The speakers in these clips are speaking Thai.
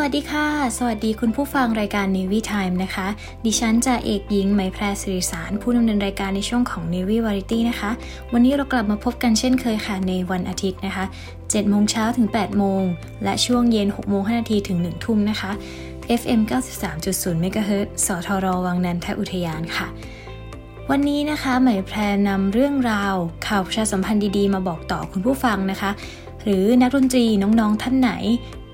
วัสดีค่ะ สวัสดีคุณผู้ฟังรายการ Navy Time นะคะ ดิฉันจะเอกหญิงไหมแพรสิริสาร ผู้ดำเนินรายการในช่วงของ Navy Variety นะคะ วันนี้เรากลับมาพบกันเช่นเคยค่ะ ในวันอาทิตย์นะคะ7โมงเช้าถึง 8 โมง และช่วงเย็น6โมง5นาทีถึง 1 ทุ่มนะคะ FM 93.0 MHz สทรวังนันทอุทยานค่ะวันนี้นะคะไหมแพรนำเรื่องราวข่าวประชาสัมพันธ์ดีๆ มาบอกต่อคุณผู้ฟังนะคะ หรือนักดนตรีน้องๆท่านไหน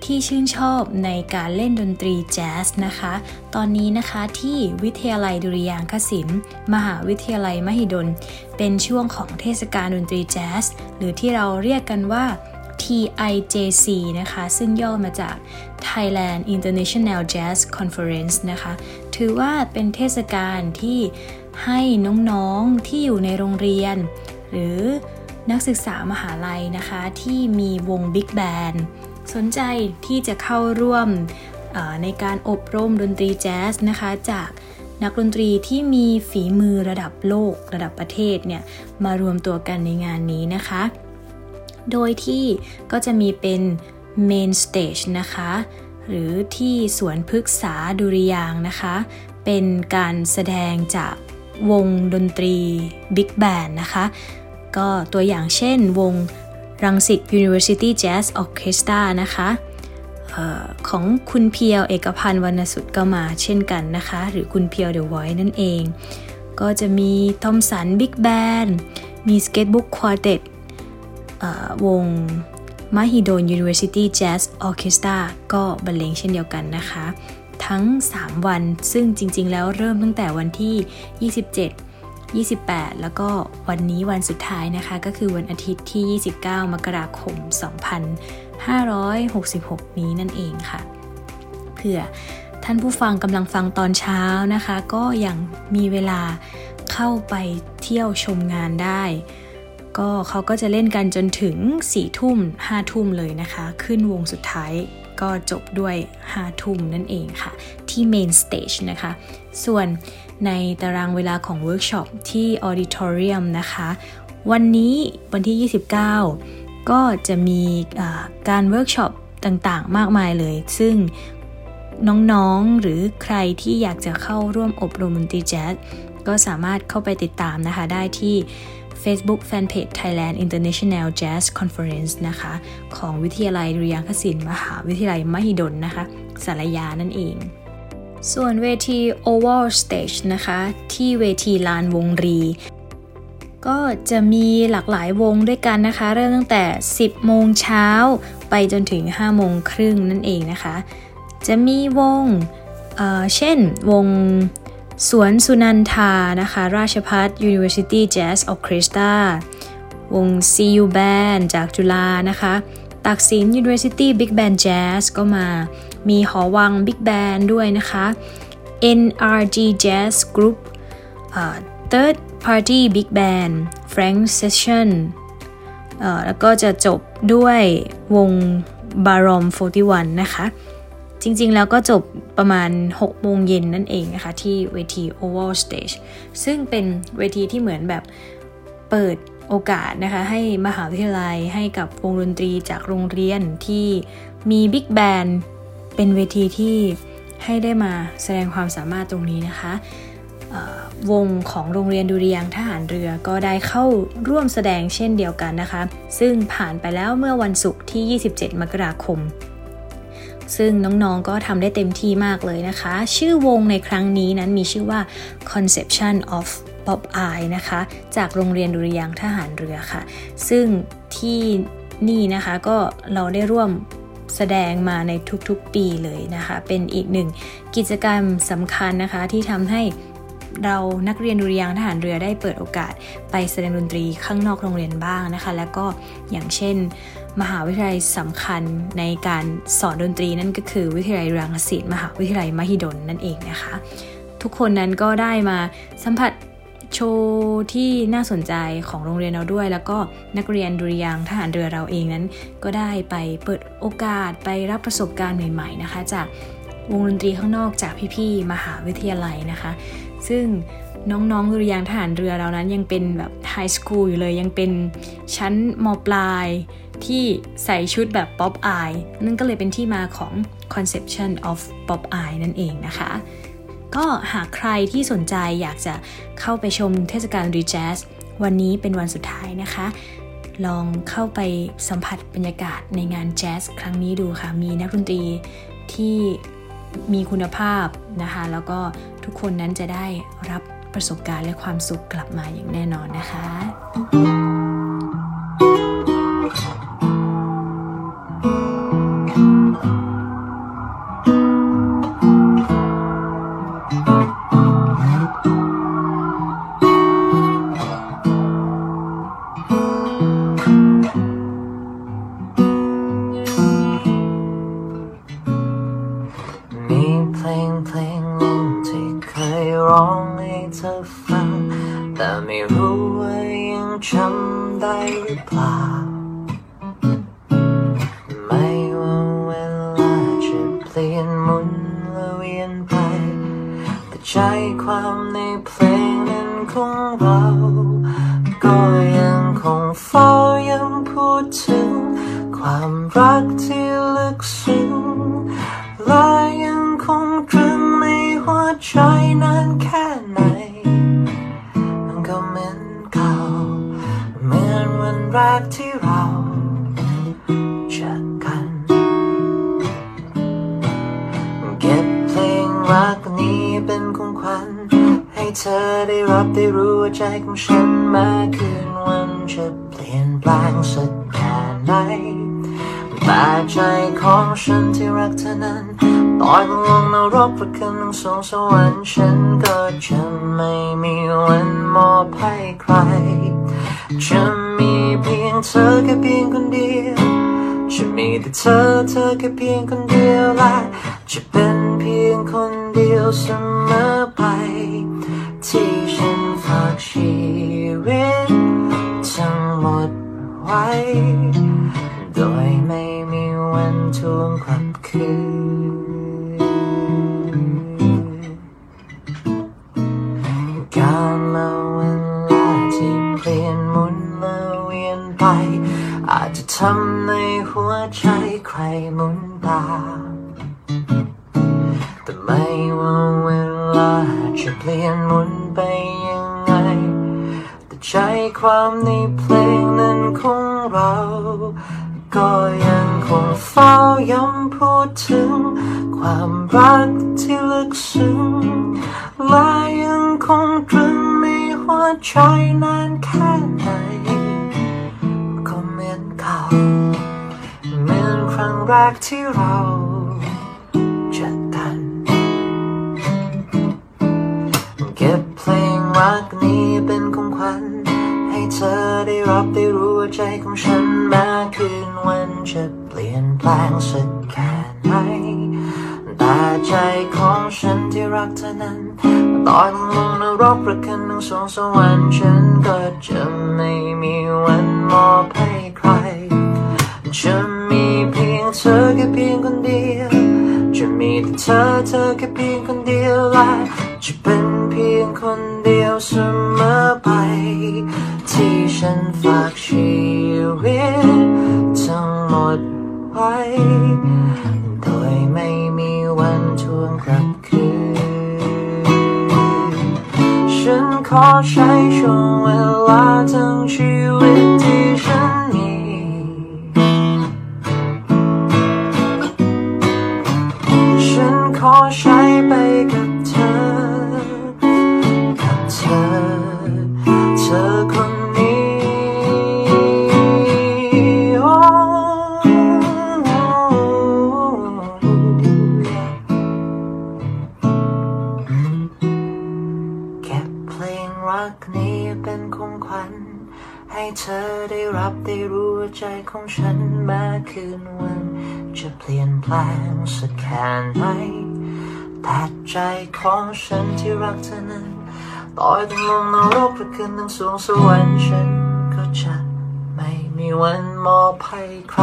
ที่ชื่นชอบในการเล่นดนตรีแจ๊สนะคะ ตอนนี้นะคะที่วิทยาลัยดุริยางคศิลป์ มหาวิทยาลัยมหิดล เป็นช่วงของเทศกาลดนตรีแจ๊สหรือที่เราเรียกกันว่า TIJC นะคะ ซึ่งย่อมาจาก Thailand International Jazz Conference นะคะ ถือว่าเป็นเทศกาลที่ให้น้องๆที่อยู่ในโรงเรียน หรือนักศึกษามหาลัยนะคะ ที่มีวงบิ๊กแบน สนใจที่จะเข้าร่วมในการอบรมดนตรีแจ๊สนะคะจากนักดนตรีที่มีฝีมือระดับโลกระดับประเทศเนี่ยมารวมตัวกันในงานนี้นะคะ โดยที่ก็จะมีเป็น Main Stage นะคะ หรือที่สวนพฤกษาดุริยางนะคะ เป็นการแสดงจากวงดนตรี Big Band นะคะ ก็ตัวอย่างเช่นวง รังสิต University Jazz Orchestra นะคะออของคุณเพียวเอกพันธ์วรรณสุดก็มาเช่นกันนะคะ หรือคุณเพียวเดอะไวท์นั่นเอง ก็จะมีทอมสันบิ๊กแบนมีสเก็ตบุ๊กควอเต็ตวงมหิดล University Jazz Orchestra ก็บรรเลงเช่นเดียวกันนะคะ ทั้ง 3 วันซึ่งจริงๆ แล้วเริ่มตั้งแต่วันที่ 27 28 แล้วก็วันนี้วันสุดท้ายนะคะ ก็คือวันอาทิตย์ที่ 29 มกราคม 2566 นี้นั่นเองค่ะ เพื่อท่านผู้ฟังกำลังฟังตอนเช้านะคะ ก็ยังมีเวลาเข้าไปเที่ยวชมงานได้ ก็เขาก็จะเล่นกันจนถึง4ทุ่ม5ทุ่มเลยนะคะ ขึ้นวงสุดท้ายก็จบด้วย5ทุ่มนั่นเองค่ะ ที่ Main Stage นะคะ ส่วน ในตารางเวลาของเวิร์กช็อปที่ auditorium นะคะ วันนี้วันที่ 29 ก็จะมีการเวิร์กช็อปต่างๆ มากมายเลย ซึ่งน้องๆ หรือใครที่อยากจะเข้าร่วมอบรมดนตรีแจ๊สก็สามารถเข้าไปติดตามนะคะได้ที่ Facebook Fanpage Thailand International Jazz Conference นะคะ ของวิทยาลัยดุริยางคศิลป์มหาวิทยาลัยมหิดลนะคะสารยานั่นเอง ส่วนเวที Oval Stage นะคะ ที่เวทีลานวงรี ก็จะมีหลากหลายวงด้วยกันนะคะ เริ่มตั้งแต่ 10 โมงเช้าไปจนถึง 5 โมงครึ่งนั่นเองนะคะ จะมีวงเเช่นวงสวนสุนันทานะคะ ราชพัฒ University Jazz Orchestra วง CU Band จากจุฬานะคะตักสิน University Big Band Jazz ก็มา มีหอวัง Big Band ด้วยนะคะ NRG Jazz Group Third Party Big Band Frank Session แล้วก็จะจบด้วยวง Barom 41 นะคะ จริงๆ แล้วก็จบประมาณ 6 โมงเย็นนั่นเองนะคะ ที่เวที Oval Stage ซึ่งเป็นเวทีที่เหมือนแบบเปิดโอกาสนะคะ ให้มหาวิทยาลัยให้กับวงดนตรีจากโรงเรียนที่มีบิ๊กแบนด์ เป็นเวทีที่ให้ได้มาแสดงความสามารถตรงนี้นะคะวงของโรงเรียนดุริยางทหารเรือก็ได้เข้าร่วมแสดงเช่นเดียวกันนะคะ ซึ่งผ่านไปแล้วเมื่อวันศุกร์ที่ 27 มกราคม ซึ่งน้องๆก็ทำได้เต็มที่มากเลยนะคะ ชื่อวงในครั้งนี้นั้นมีชื่อว่า Conception of Pop Eye นะคะ จากโรงเรียนดุริยางทหารเรือค่ะ ซึ่งที่นี่นะคะก็เราได้ร่วม แสดงมาในทุกๆปีเลยนะคะ เป็นอีกหนึ่งกิจกรรมสำคัญนะคะที่ทำให้เรานักเรียนดุริยางทหารเรือได้เปิดโอกาสไปแสดงดนตรีข้างนอกโรงเรียนบ้างนะคะ แล้วก็อย่างเช่น มหาวิทยาลัยสำคัญในการสอนดนตรีนั่นก็คือวิทยาลัยรังสิตมหาวิทยาลัยมหิดลนั่นเองนะคะ ทุกคนนั้นก็ได้มาสัมผัส โชว์ที่น่าสนใจของโรงเรียนเราด้วย แล้วก็นักเรียนดุริยางทหารเรือเราเองนั้น ก็ได้ไปเปิดโอกาสไปรับประสบการณ์ใหม่ ๆนะคะ จากวงดนตรีข้างนอกจากพี่ๆมหาวิทยาลัยนะคะ ซึ่งน้องๆดุริยางทหารเรือเรานั้นยังเป็นแบบไฮสคูลอยู่เลยยังเป็นชั้นมปลายที่ใส่ชุดแบบป๊อปอายนั่นก็เลยเป็นที่มาของ conception of pop eye นั่นเองนะคะ ก็หากใครที่สนใจอยากจะเข้าไปชมเทศกาลรีแจสวันนี้เป็นวันสุดท้ายนะคะ ลองเข้าไปสัมผัสบรรยากาศในงานแจ๊สครั้งนี้ดูค่ะ มีนักดนตรีที่มีคุณภาพนะคะ แล้วก็ทุกคนนั้นจะได้รับประสบการณ์และความสุขกลับมาอย่างแน่นอนนะคะ นรกหรือขึ้นลงสวงสวรรค์ฉันก็จะไม่มีวันมอบให้ใคร จะมีเพียงเธอแค่เพียงคนเดียว จะมีแต่เธอเธอแค่เพียงคนเดียวและจะเป็นเพียงคนเดียวเสมอไป ที่ฉันฝากชีวิตทั้งหมดไว้ โดยไม่มีวันทวงกลับคืน ความในเพลงนั้นของเรา ก็ยังคงเฝ้าย้ำพูดถึง ความรักที่ลึกซึ้งและยังคงตรึงในหัวใจนานแค่ไหนก็เหมือนเก่าเหมือนครั้งแรกที่เรา ได้รับได้รู้ว่าใจของฉันม้คืนวันจะเปลี่ยนแปลงสักแค่ไหนแต่ใจของฉันที่รักเธอนั้นตอนลงนรกหรือขึ้นลงสวงสวรรค์ฉันก็จะไม่มีวันมอบให้ใคร จะมีเพียงเธอแค่เพียงคนเดียว จะมีแต่เธอเธอแค่เพียงคนเดียวและจะเป็น พียงคนเดียวเสมอไป ที่ฉันฝากชีวิตทั้งหมดไว้ โดยไม่มีวันทวงกลับคืน ฉันขอใช้ช่วงเวลาทั้งชีวิตที่ฉันมีฉันขอใช้ไป ของฉันที่รักเธอนั้น ต่อยต้งลงนรกหรือขึ้นทั้งสวงสวรรค์ฉันก็จะไม่มีวันมอบให้ใคร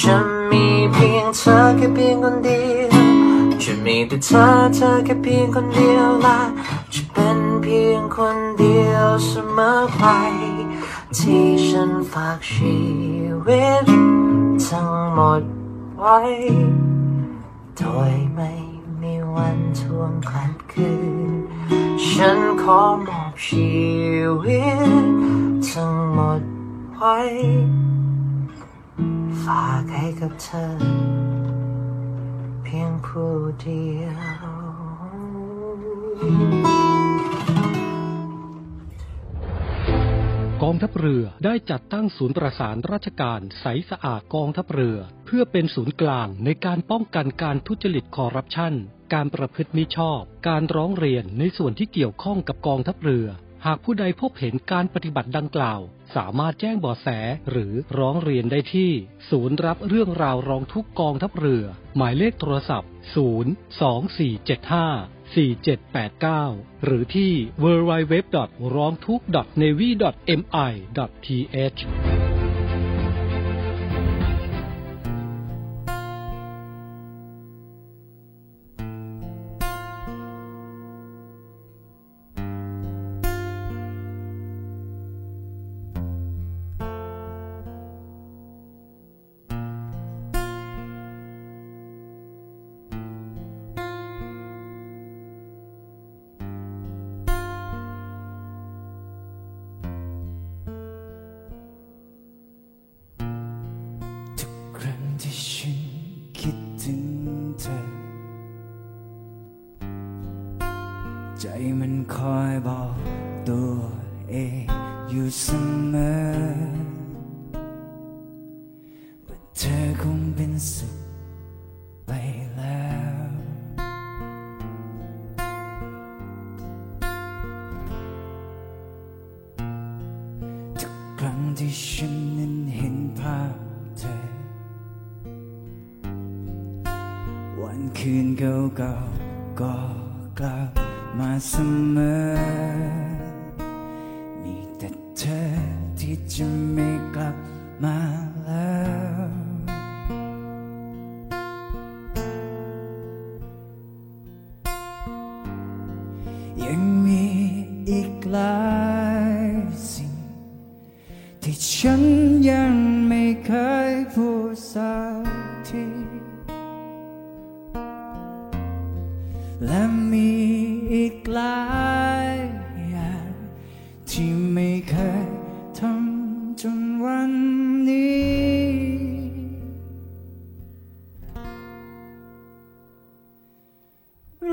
ฉันมีเพียงเธอแค่เพียงคนเดียวจะมีแต่เธอเธอแค่เพียงคนเดียวละจะเป็นเพียงคนเดียวเสมอไป ที่ฉันฝากชีวิตทั้งหมดไว้โดยไม่ วันทวงกลับคืน ฉันขอมอบชีวิตทั้งหมดไว้ ฝากให้กับเธอ เพียงผู้เดียวกองทัพเรือได้จัดตั้งศูนย์ประสานราชการใสสะอาดกองทัพเรือ เพื่อเป็นศูนย์กลางในการป้องกันการทุจริตคอร์รัปชัน การประพฤติมิชอบ การร้องเรียนในส่วนที่เกี่ยวข้องกับกองทัพเรือ หากผู้ใดพบเห็นการปฏิบัติดังกล่าว สามารถแจ้งบ่อแสหรือร้องเรียนได้ที่ ศูนย์รับเรื่องราวร้องทุกกองทัพเรือ หมายเลขโทรศัพท์ 02475 4789 หรือที่ www.rongtuk.navy.mi.th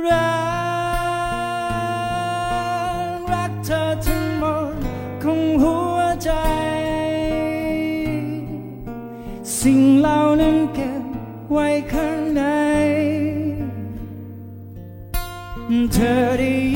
รักรักเธอทั้งหมดของหัวใจ สิ่งเหล่านั้นเก็บไว้ข้างใน เธอได้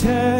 เ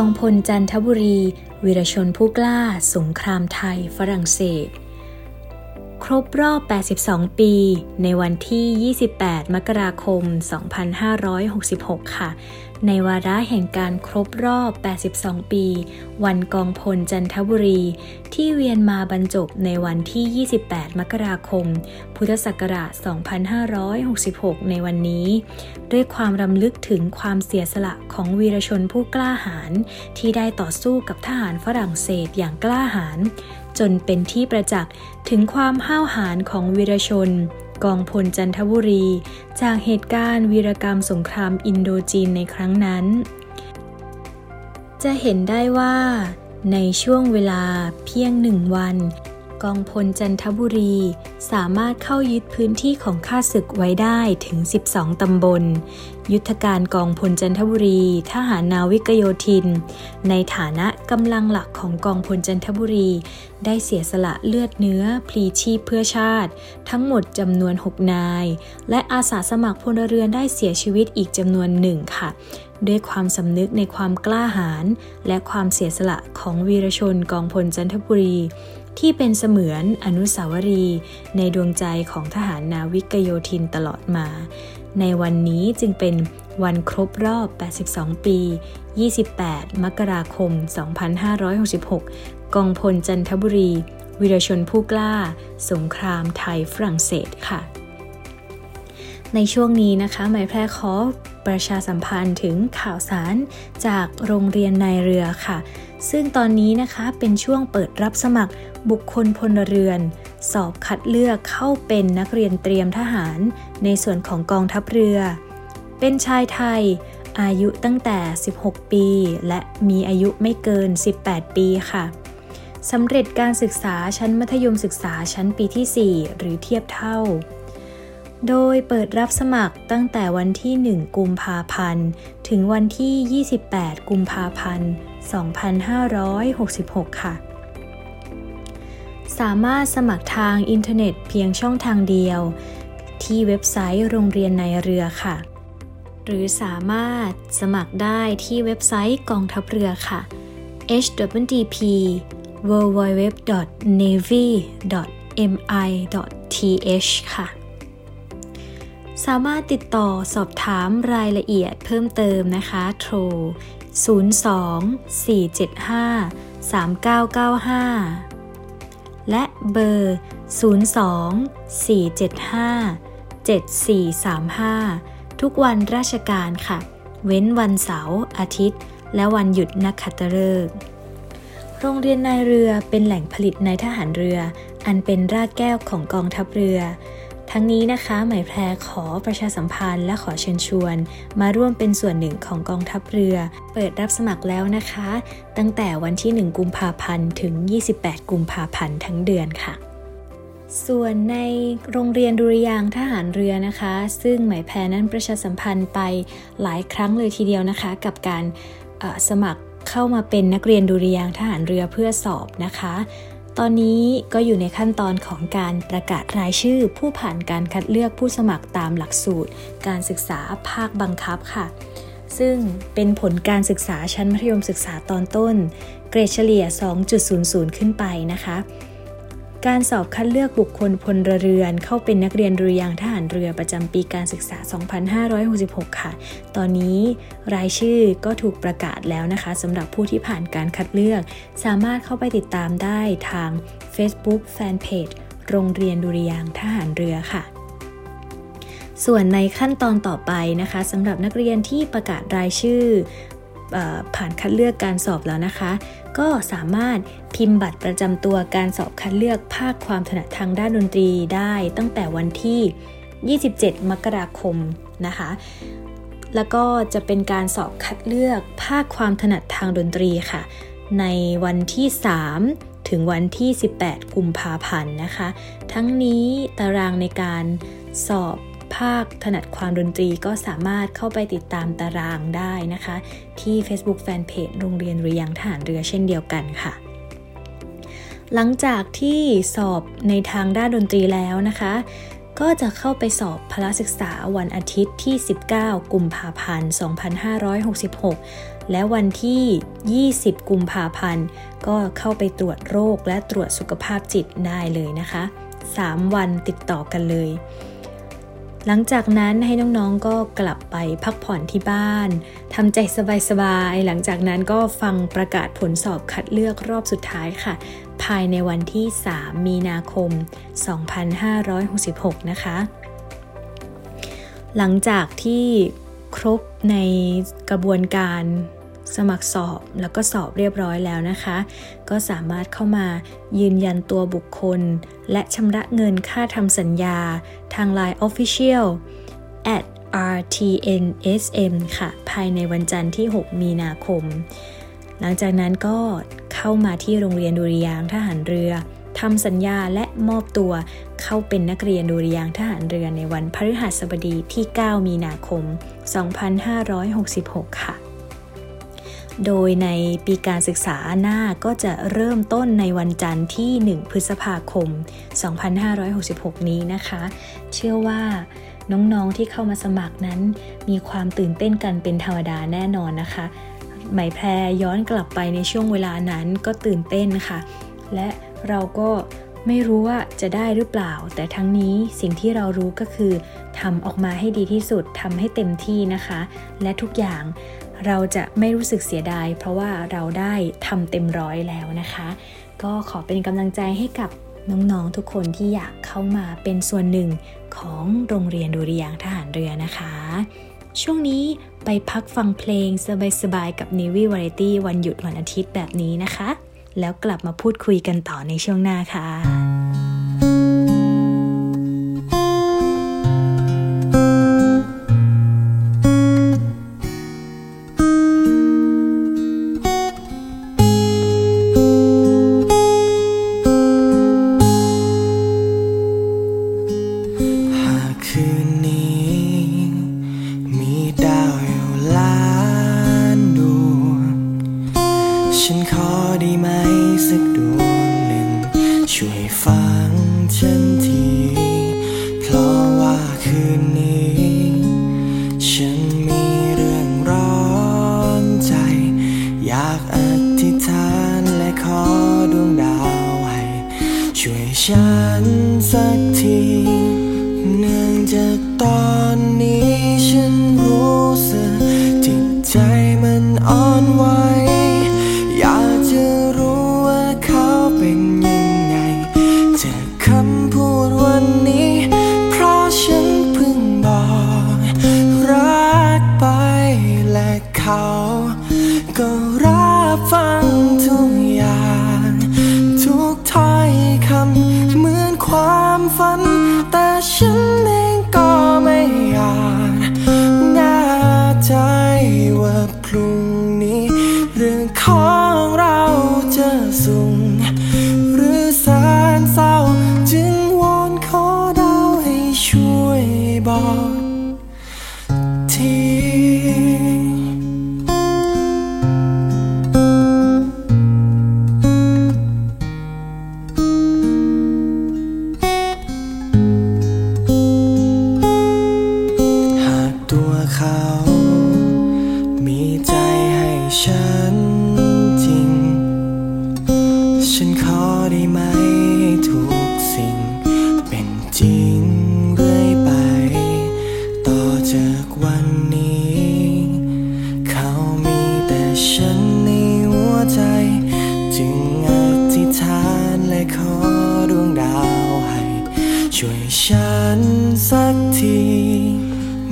กองพลจันทบุรี วีรชนผู้กล้า สงครามไทยฝรั่งเศส ครบรอบ 82 ปี ในวันที่ 28 มกราคม 2566 ค่ะ ในวาระแห่งการครบรอบ 82 ปี วันกองพลจันทบุรี ที่เวียนมาบรรจบในวันที่ 28 มกราคม พุทธศักราช 2566 ในวันนี้ ด้วยความรำลึกถึงความเสียสละของวีรชนผู้กล้าหาญที่ได้ต่อสู้กับทหารฝรั่งเศสอย่างกล้าหาญจนเป็นที่ประจักษ์ถึงความห้าวหาญของวีรชน กองพลจันทบุรี จากเหตุการณ์วีรกรรมสงครามอินโดจีนในครั้งนั้น จะเห็นได้ว่า ในช่วงเวลาเพียงหนึ่งวัน กองพลจันทบุรี สามารถเข้ายึดพื้นที่ของข้าศึกไว้ได้ถึง 12 ตำบล ยุทธการกองพลจันทบุรี ทหารนาวิกโยธิน ในฐานะกำลังหลักของกองพลจันทบุรี ได้เสียสละเลือดเนื้อ พลีชีพเพื่อชาติ ทั้งหมดจำนวน 6 นาย และอาสาสมัครพลเรือนได้เสียชีวิตอีกจำนวนหนึ่งค่ะด้วยความสำนึกในความกล้าหาญและความเสียสละของวีรชนกองพลจันทบุรี ที่เป็นเสมือนอนุสาวรีย์ในดวงใจของทหารนาวิกโยธินตลอดมา ในวันนี้จึงเป็นวันครบรอบ 82 ปี 28 มกราคม 2566 กองพลจันทบุรีวีรชนผู้กล้า สงครามไทยฝรั่งเศสค่ะ ในช่วงนี้นะคะหมายแพร่ขอประชาสัมพันธ์ถึงข่าวสารจากโรงเรียนนายเรือค่ะ ซึ่งตอนนี้นะคะเป็นช่วงเปิดรับสมัคร บุคคลพลเรือน สอบคัดเลือกเข้าเป็นนักเรียนเตรียมทหาร ในส่วนของกองทัพเรือ เป็นชายไทย อายุตั้งแต่ 16 ปี และมีอายุไม่เกิน 18 ปีค่ะสำเร็จการศึกษาชั้นมัธยมศึกษาชั้นปีที่ 4 หรือเทียบเท่า โดยเปิดรับสมัครตั้งแต่วันที่ 1 กุมภาพันธ์ ถึงวันที่ 28 กุมภาพันธ์ 2566 ค่ะ สามารถสมัครทางอินเทอร์เน็ตเพียงช่องทางเดียว ที่เว็บไซต์โรงเรียนนายเรือค่ะ หรือสามารถสมัครได้ที่เว็บไซต์กองทัพเรือค่ะ http www.navy.mi.th ค่ะ สามารถติดต่อสอบถามรายละเอียดเพิ่มเติมนะคะ โทร 02 475 3995 และเบอร์ 02 475 7435 ทุกวันราชการค่ะ เว้นวันเสาร์อาทิตย์ และวันหยุดนักขัตฤกษ์โรงเรียนนายเรือเป็นแหล่งผลิตนายทหารเรือ อันเป็นรากแก้วของกองทัพเรือ ทั้งนี้นะคะหมายแพรขอประชาสัมพันธ์และขอเชิญชวน มาร่วมเป็นส่วนหนึ่งของกองทัพเรือ เปิดรับสมัครแล้วนะคะ ตั้งแต่วันที่ 1 กุมภาพันธ์ถึง 28 กุมภาพันธ์ทั้งเดือนค่ะ ส่วนในโรงเรียนดุริยางทหารเรือนะคะ ซึ่งหมายแพรนั้นประชาสัมพันธ์ไปหลายครั้งเลยทีเดียวนะคะ กับการสมัครเข้ามาเป็นนักเรียนดุริยางทหารเรือเพื่อสอบนะคะ ตอนนี้ก็อยู่ในขั้นตอนของการประกาศรายชื่อ ผู้ผ่านการคัดเลือกผู้สมัครตามหลักสูตร การศึกษาภาคบังคับค่ะ ซึ่งเป็นผลการศึกษาชั้นมัธยมศึกษาตอนต้น เกรดเฉลี่ย 2.00 ขึ้นไปนะคะ การสอบคัดเลือกบุคคลพลเรือน เข้าเป็นนักเรียนเรือยางทหารเรือประจำปีการศึกษา 2566 ค่ะ ตอนนี้รายชื่อก็ถูกประกาศแล้วนะคะสำหรับผู้ที่ผ่านการคัดเลือก สามารถเข้าไปติดตามได้ทาง Facebook Fanpage โรงเรียนดุริยางทหารเรือค่ะส่วนในขั้นตอนต่อไปนะคะสำหรับนักเรียนที่ประกาศรายชื่อผ่านคัดเลือกการสอบแล้วนะคะ ก็สามารถพิมพ์บัตรประจำตัวการสอบคัดเลือกภาคความถนัดทางด้านดนตรีได้ตั้งแต่วันที่ 27 มกราคมนะคะ แล้วก็จะเป็นการสอบคัดเลือกภาคความถนัดทางดนตรีค่ะ ในวันที่ 3 ถึงวันที่ 18 กุมภาพันธ์นะคะ ทั้งนี้ตารางในการสอบ ภาคถนัดความดนตรีก็สามารถเข้าไปติดตามตารางได้นะคะ ที่ Facebook Fanpage โรงเรียนเรือยังทหารเรือเช่นเดียวกันค่ะ หลังจากที่สอบในทางด้านดนตรีแล้วนะคะ ก็จะเข้าไปสอบพละศึกษาวันอาทิตย์ที่ 19 กุมภาพันธ์ 2566 และวันที่ 20 กุมภาพันธ์ ก็เข้าไปตรวจโรคและตรวจสุขภาพจิตได้เลยนะคะ 3 วันติดต่อกันเลย หลังจากนั้นให้น้องๆก็กลับไปพักผ่อนที่บ้านทำใจสบายๆ หลังจากนั้นก็ฟังประกาศผลสอบคัดเลือกรอบสุดท้ายค่ะ ภายในวันที่ 3 มีนาคม 2566 นะคะ หลังจากที่ครบในกระบวนการ สมัครสอบแล้วก็สอบเรียบร้อยแล้วนะคะ ก็สามารถเข้ามายืนยันตัวบุคคล และชำระเงินค่าทำสัญญา ทาง Line Official at rtnsm ค่ะ ภายในวันจันทร์ที่ 6 มีนาคม หลังจากนั้นก็เข้ามาที่โรงเรียนดุริยางทหารเรือทำสัญญาและมอบตัวเข้าเป็นนักเรียนดุริยางทหารเรือในวันพฤหัสบดีที่ 9 มีนาคม 2566 ค่ะ โดยในปีการศึกษาหน้าก็จะเริ่มต้นในวันจันทร์ที่ 1 พฤษภาคม 2566 นี้นะคะ เชื่อว่าน้องๆที่เข้ามาสมัครนั้น มีความตื่นเต้นกันเป็นธรรมดาแน่นอนนะคะ ไหมแพรย้อนกลับไปในช่วงเวลานั้นก็ตื่นเต้นค่ะ และเราก็ไม่รู้ว่าจะได้หรือเปล่า แต่ทั้งนี้สิ่งที่เรารู้ก็คือทำออกมาให้ดีที่สุดทำให้เต็มที่นะคะ และทุกอย่าง เราจะไม่รู้สึกเสียดาย เพราะว่าเราได้ทำเต็มร้อยแล้วนะคะ ก็ขอเป็นกำลังใจให้กับน้องๆทุกคนที่อยากเข้ามาเป็นส่วนหนึ่งของโรงเรียนดุริยางทหารเรือนะคะ ช่วงนี้ไปพักฟังเพลงสบายๆกับ n ว v y Variety วันหยุดวันอาทิตย์แบบนี้นะคะ แล้วกลับมาพูดคุยกันต่อในช่วงหน้าค่ะ ฉันขอได้ไหมสักดวงหนึ่ง ช่วยฟัง ช่วยฉันสักที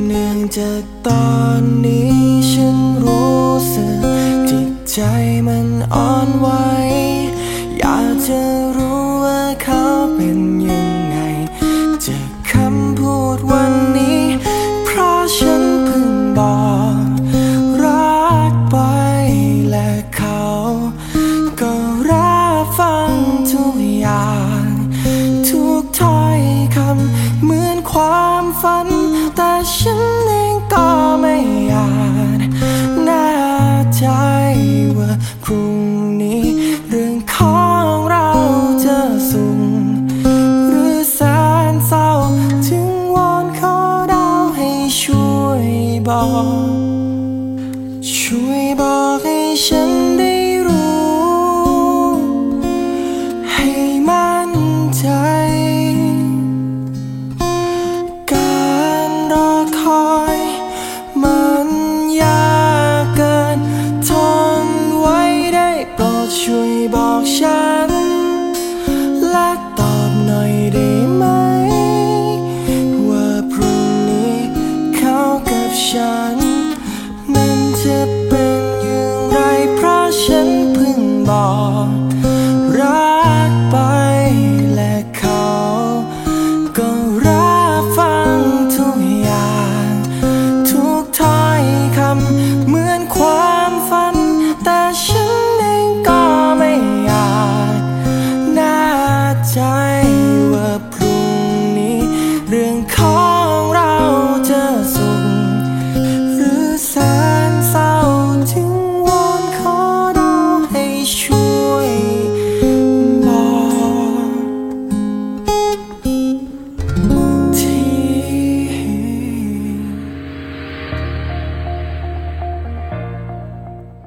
เนื่องจากตอนนี้ฉันรู้สึก จิตใจมันอ่อนไหวอยากจะรู้ว่าเขาเป็น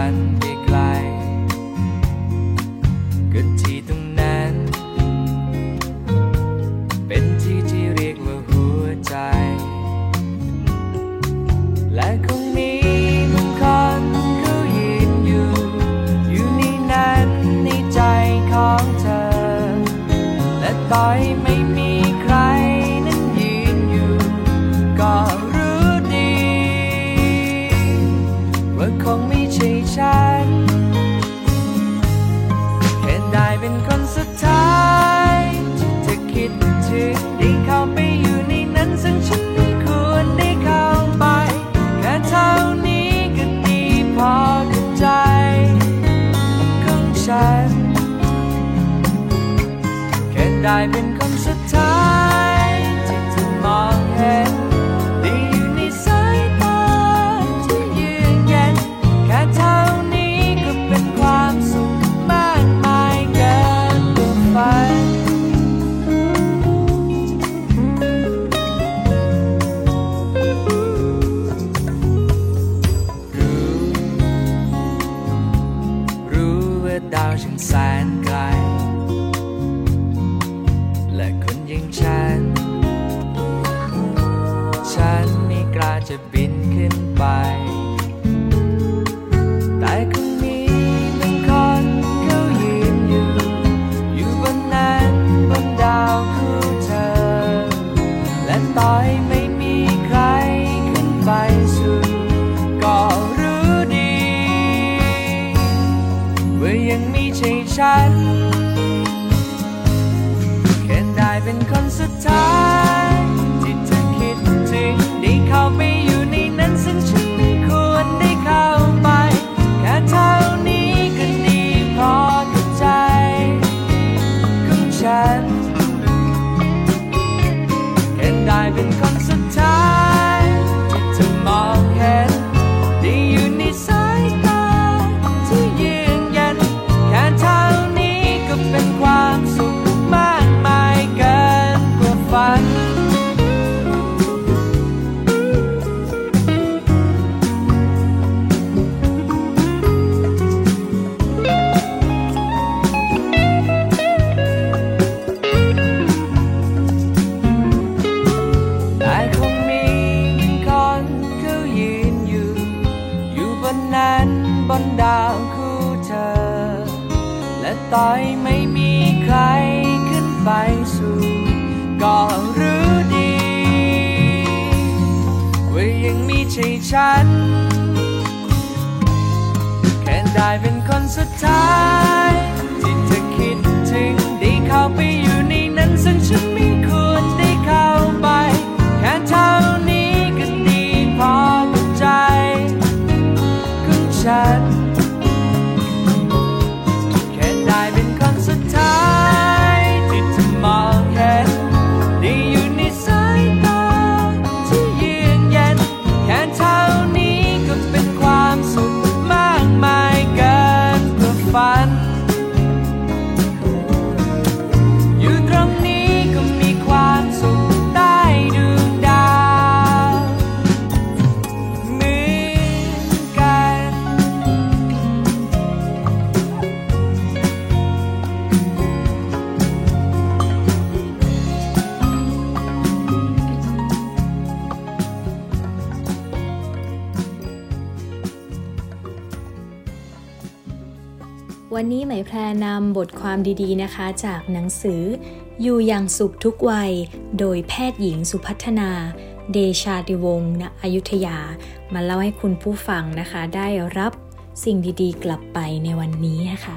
กันไปไกลก็ที่ตรงนั้น เป็นที่ที่เรียกว่าหัวใจ และคงมีบางคนเขายืนอยู่ อยู่ในนั้นในใจของเธอ และต่อยไม่มีใครนั้นยืนอยู่ก็ ได้เป็นคนสุดท้าย ใความดีๆนะคะ จากหนังสือ อยู่อย่างสุขทุกวัย โดยแพทย์หญิงสุพัฒนา เดชาติวงศ์ณอยุธยา มาเล่าให้คุณผู้ฟังนะคะ ได้รับสิ่งดีๆ กลับไปในวันนี้นะคะ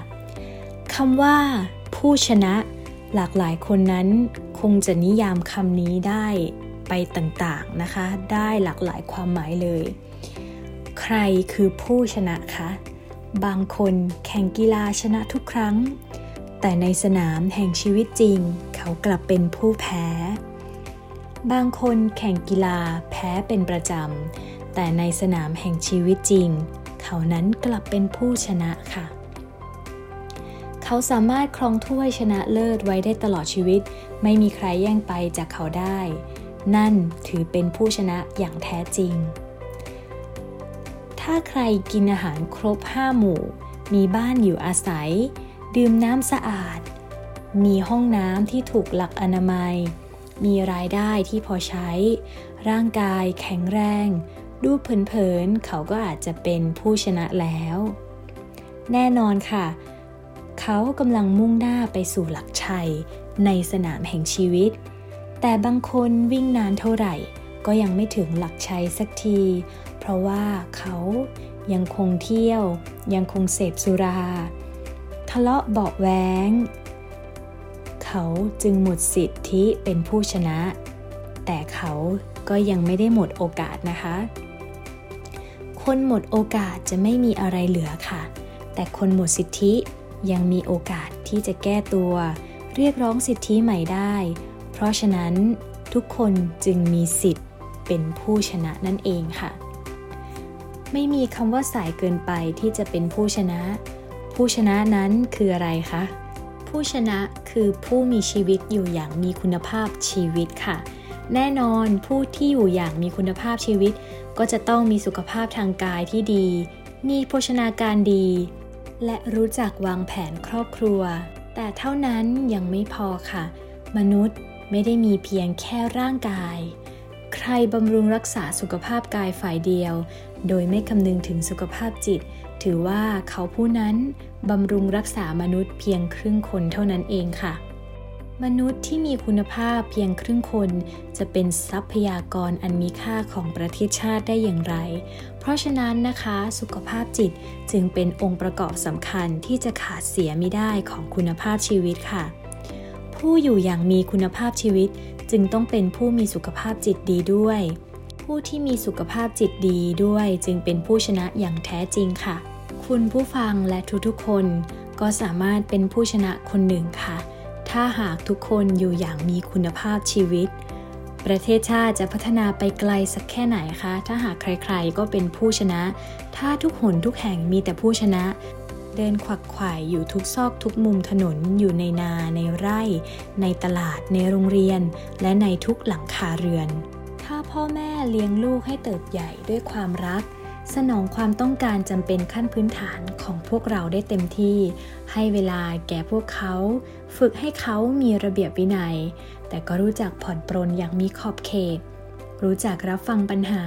คำว่า ผู้ชนะหลากหลายคนนั้นคงจะนิยามคำนี้ได้ไปต่างๆนะคะ ได้หลากหลายความหมายเลย ใครคือผู้ชนะคะ บางคนแข่งกีฬาชนะทุกครั้ง แต่ในสนามแห่งชีวิตจริง เขากลับเป็นผู้แพ้ บางคนแข่งกีฬาแพ้เป็นประจำ แต่ในสนามแห่งชีวิตจริง เขานั้นกลับเป็นผู้ชนะค่ะ เขาสามารถครองถ้วยชนะเลิศไว้ได้ตลอดชีวิต ไม่มีใครแย่งไปจากเขาได้ นั่นถือเป็นผู้ชนะอย่างแท้จริง ถ้าใครกินอาหารครบ5หมู่มีบ้านอยู่อาศัย ดื่มน้ำสะอาด มีห้องน้ำที่ถูกหลักอนามัย มีรายได้ที่พอใช้ ร่างกายแข็งแรง ดูเผินๆเขาก็อาจจะเป็นผู้ชนะแล้ว แน่นอนค่ะ เขากำลังมุ่งหน้าไปสู่หลักชัยในสนามแห่งชีวิต แต่บางคนวิ่งนานเท่าไหร่ ก็ยังไม่ถึงหลักชัยสักที เพราะว่าเขายังคงเที่ยว ยังคงเสพสุรา ทะเลาะเบาแว้งเขาจึงหมดสิทธิเป็นผู้ชนะ แต่เขาก็ยังไม่ได้หมดโอกาสนะคะ คนหมดโอกาสจะไม่มีอะไรเหลือค่ะ แต่คนหมดสิทธิยังมีโอกาสที่จะแก้ตัว เรียกร้องสิทธิใหม่ได้ เพราะฉะนั้นทุกคนจึงมีสิทธิ์เป็นผู้ชนะนั่นเองค่ะ ไม่มีคำว่าสายเกินไปที่จะเป็นผู้ชนะ ผู้ชนะนั้นคืออะไรคะ ผู้ชนะคือผู้มีชีวิตอยู่อย่างมีคุณภาพชีวิตค่ะ แน่นอนผู้ที่อยู่อย่างมีคุณภาพชีวิต ก็จะต้องมีสุขภาพทางกายที่ดี มีโภชนาการดี และรู้จักวางแผนครอบครัว แต่เท่านั้นยังไม่พอค่ะ มนุษย์ไม่ได้มีเพียงแค่ร่างกาย ใครบำรุงรักษาสุขภาพกายฝ่ายเดียว โดยไม่คำนึงถึงสุขภาพจิต ถือว่าเขาผู้นั้นบำรุงรักษามนุษย์เพียงครึ่งคนเท่านั้นเองค่ะ มนุษย์ที่มีคุณภาพเพียงครึ่งคน จะเป็นทรัพยากรอันมีค่าของประเทศชาติได้อย่างไร เพราะฉะนั้นนะคะสุขภาพจิตจึงเป็นองค์ประกอบสำคัญที่จะขาดเสียไม่ได้ของคุณภาพชีวิตค่ะ ผู้อยู่อย่างมีคุณภาพชีวิตจึงต้องเป็นผู้มีสุขภาพจิตดีด้วยผู้ที่มีสุขภาพจิตดีด้วยจึงเป็นผู้ชนะอย่างแท้จริงค่ะ คุณผู้ฟังและทุกๆคนก็สามารถเป็นผู้ชนะคนหนึ่งค่ะถถ้าหากทุกคนอยู่อย่างมีคุณภาพชีวิต ประเทศชาติจะพัฒนาไปไกลสักแค่ไหนคะ ถ้าหากใครๆก็เป็นผู้ชนะ ถ้าทุกหนทุกแห่งมีแต่ผู้ชนะ เดินขวักไขว่อยู่ทุกซอกทุกมุมถนน อยู่ในนา ในไร่ ในตลาด ในโรงเรียน และในทุกหลังคาเรือน ถ้าพ่อแม่เลี้ยงลูกให้เติบใหญ่ด้วยความรัก สนองความต้องการจำเป็นขั้นพื้นฐานของพวกเราได้เต็มที่ ให้เวลาแก่พวกเขา ฝึกให้เขามีระเบียบวินัย แต่ก็รู้จักผ่อนปรนอย่างมีขอบเขต รู้จักรับฟังปัญหา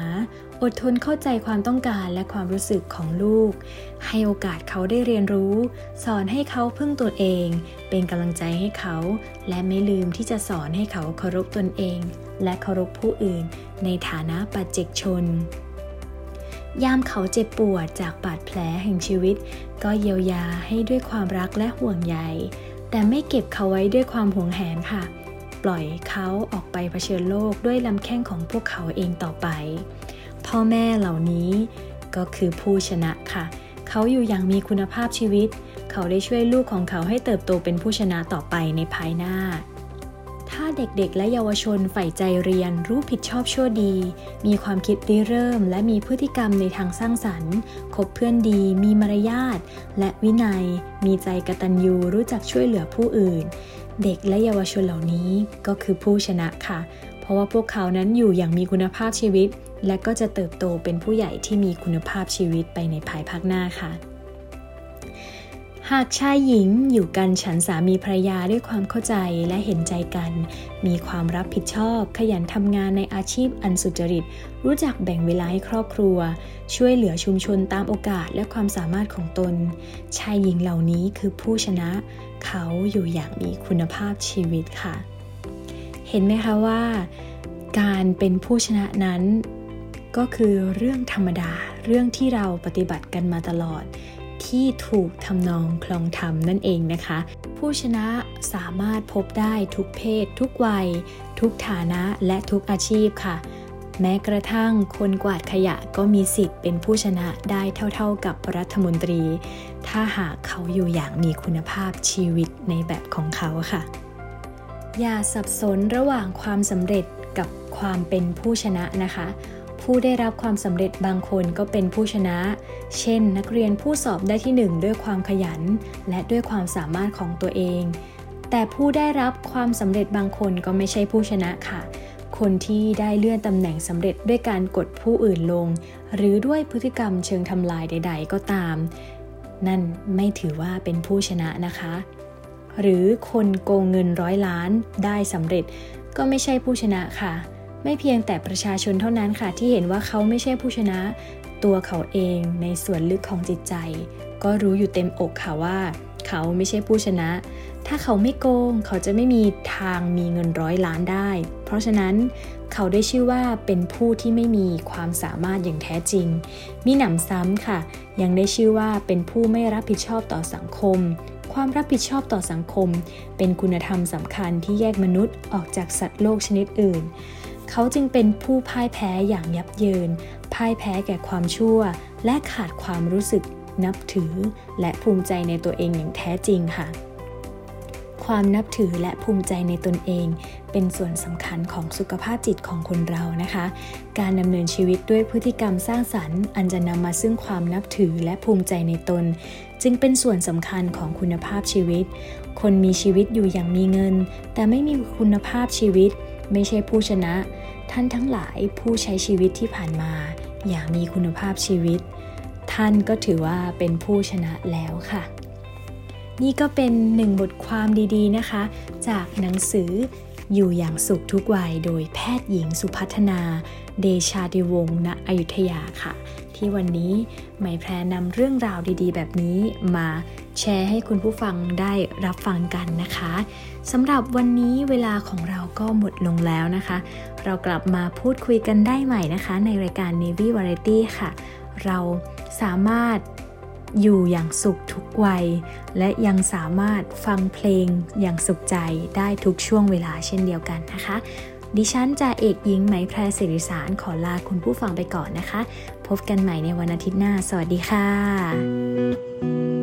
อดทนเข้าใจความต้องการและความรู้สึกของลูก ให้โอกาสเขาได้เรียนรู้ สอนให้เขาพึ่งตัวเอง เป็นกำลังใจให้เขา และไม่ลืมที่จะสอนให้เขาเคารพตนเอง และเคารพผู้อื่น ในฐานะปัจเจกชน ยามเขาเจ็บปวดจากบาดแผลแห่งชีวิต ก็เยียวยาให้ด้วยความรักและห่วงใย แต่ไม่เก็บเขาไว้ด้วยความหวงแหนค่ะ ปล่อยเขาออกไปเผชิญโลกด้วยลำแข้งของพวกเขาเองต่อไป พ่อแม่เหล่านี้ก็คือผู้ชนะค่ะ เขาอยู่อย่างมีคุณภาพชีวิต เขาได้ช่วยลูกของเขาให้เติบโตเป็นผู้ชนะต่อไปในภายหน้า ถ้าเด็กๆ และเยาวชนใฝ่ใจเรียน รู้ผิดชอบชั่วดี มีความคิดริเริ่ม และมีพฤติกรรมในทางสร้างสรรค์ คบเพื่อนดี มีมารยาท และวินัย มีใจกตัญญูรู้จักช่วยเหลือผู้อื่น เด็กและเยาวชนเหล่านี้ก็คือผู้ชนะค่ะ เพราะว่าพวกเขานั้นอยู่อย่างมีคุณภาพชีวิต และก็จะเติบโตเป็นผู้ใหญ่ที่มีคุณภาพชีวิตไปในภายภาคหน้าค่ะ หากชายหญิงอยู่กันฉันสามีภรรยาด้วยความเข้าใจและเห็นใจกัน มีความรับผิดชอบ ขยันทำงานในอาชีพอันสุจริต รู้จักแบ่งเวลาให้ครอบครัว ช่วยเหลือชุมชนตามโอกาสและความสามารถของตน ชายหญิงเหล่านี้คือผู้ชนะ เขาอยู่อย่างมีคุณภาพชีวิตค่ะ เห็นไหมคะว่า การเป็นผู้ชนะนั้น ก็คือเรื่องธรรมดา เรื่องที่เราปฏิบัติกันมาตลอด ที่ถูกทำนองคลองธรรมนั่นเองนะคะ ผู้ชนะสามารถพบได้ทุกเพศ ทุกวัย ทุกฐานะและทุกอาชีพค่ะ แม้กระทั่งคนกวาดขยะก็มีสิทธิ์เป็นผู้ชนะได้เท่า ๆกับรัฐมนตรี ถ้าหากเขาอยู่อย่างมีคุณภาพชีวิตในแบบของเขาค่ะ อย่าสับสนระหว่างความสำเร็จกับความเป็นผู้ชนะนะคะ ผู้ได้รับความสำเร็จบางคนก็เป็นผู้ชนะ เช่น นักเรียนผู้สอบได้ที่หนึ่งด้วยความขยัน และด้วยความสามารถของตัวเอง แต่ผู้ได้รับความสำเร็จบางคนก็ไม่ใช่ผู้ชนะค่ะ คนที่ได้เลื่อนตำแหน่งสำเร็จด้วยการกดผู้อื่นลง หรือด้วยพฤติกรรมเชิงทำลายใด ๆ ก็ตาม นั่นไม่ถือว่าเป็นผู้ชนะนะคะ หรือคนโกงเงินร้อยล้านได้สำเร็จก็ไม่ใช่ผู้ชนะค่ะ ไม่เพียงแต่ประชาชนเท่านั้นค่ะ ที่เห็นว่าเขาไม่ใช่ผู้ชนะ ตัวเขาเองในส่วนลึกของจิตใจ ก็รู้อยู่เต็มอกค่ะว่า เขาไม่ใช่ผู้ชนะ ถ้าเขาไม่โกง เขาจะไม่มีทางมีเงินร้อยล้านได้ เพราะฉะนั้นเขาได้ชื่อว่าเป็นผู้ที่ไม่มีความสามารถอย่างแท้จริง มีหนำซ้ำค่ะ ยังได้ชื่อว่าเป็นผู้ไม่รับผิดชอบต่อสังคม ความรับผิดชอบต่อสังคม เป็นคุณธรรมสำคัญที่แยกมนุษย์ออกจากสัตว์โลกชนิดอื่น เขาจึงเป็นผู้พ่ายแพ้อย่างยับเยิน พ่ายแพ้แก่ความชั่ว และขาดความรู้สึก นับถือ และภูมิใจในตัวเองอย่างแท้จริงค่ะ ความนับถือและภูมิใจในตนเอง เป็นส่วนสำคัญของสุขภาพจิตของคนเรานะคะ การดำเนินชีวิตด้วยพฤติกรรมสร้างสรรค์ อันจะนำมาซึ่งความนับถือและภูมิใจในตน จึงเป็นส่วนสำคัญของคุณภาพชีวิต คนมีชีวิตอยู่อย่างมีเงิน แต่ไม่มีคุณภาพชีวิต ไม่ใช่ผู้ชนะ ท่านทั้งหลายผู้ใช้ชีวิตที่ผ่านมา อย่างมีคุณภาพชีวิต ท่านก็ถือว่าเป็นผู้ชนะแล้วค่ะ นี่ก็เป็นหนึ่งบทความดีๆนะคะ จากหนังสืออยู่อย่างสุขทุกวัยโดยแพทย์หญิงสุพัฒนา เดชาดิวงศ์ณอยุธยาค่ะ ที่วันนี้ไหมแพรนำเรื่องราวดีๆ แบบนี้มาแชร์ให้คุณผู้ฟังได้รับฟังกันนะคะ สำหรับวันนี้เวลาของเราก็หมดลงแล้วนะคะ เรากลับมาพูดคุยกันได้ใหม่นะคะ ในรายการ Navy Variety ค่ะ เราสามารถอยู่อย่างสุขทุกวัย และยังสามารถฟังเพลงอย่างสุขใจได้ทุกช่วงเวลาเช่นเดียวกันนะคะ ดิฉันจะเอกหญิงไหมแพรสิริสารขอลาคุณผู้ฟังไปก่อนนะคะ พบกันใหม่ในวันอาทิตย์หน้า สวัสดีค่ะ「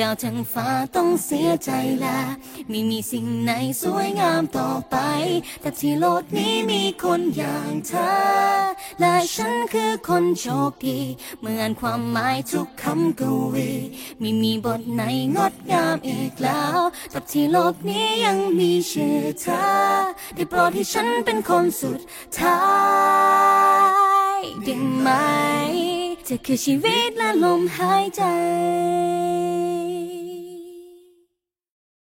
ดาวทั้งฟ้าต้องเสียใจแล้วไม่มีสิ่งไหนสวยงามต่อไป แต่ที่โลกนี้มีคนอย่างเธอ และฉันคือคนโชคดีเมื่ออ่านความหมายทุกคำกวีไม่มีบทไหนงดงามอีกแล้วแต่ที่โลกนี้ยังมีชื่อเธอ ได้โปรดให้ฉันเป็นคนสุดท้ายได้ไหมจะคือชีวิตและลมหายใจ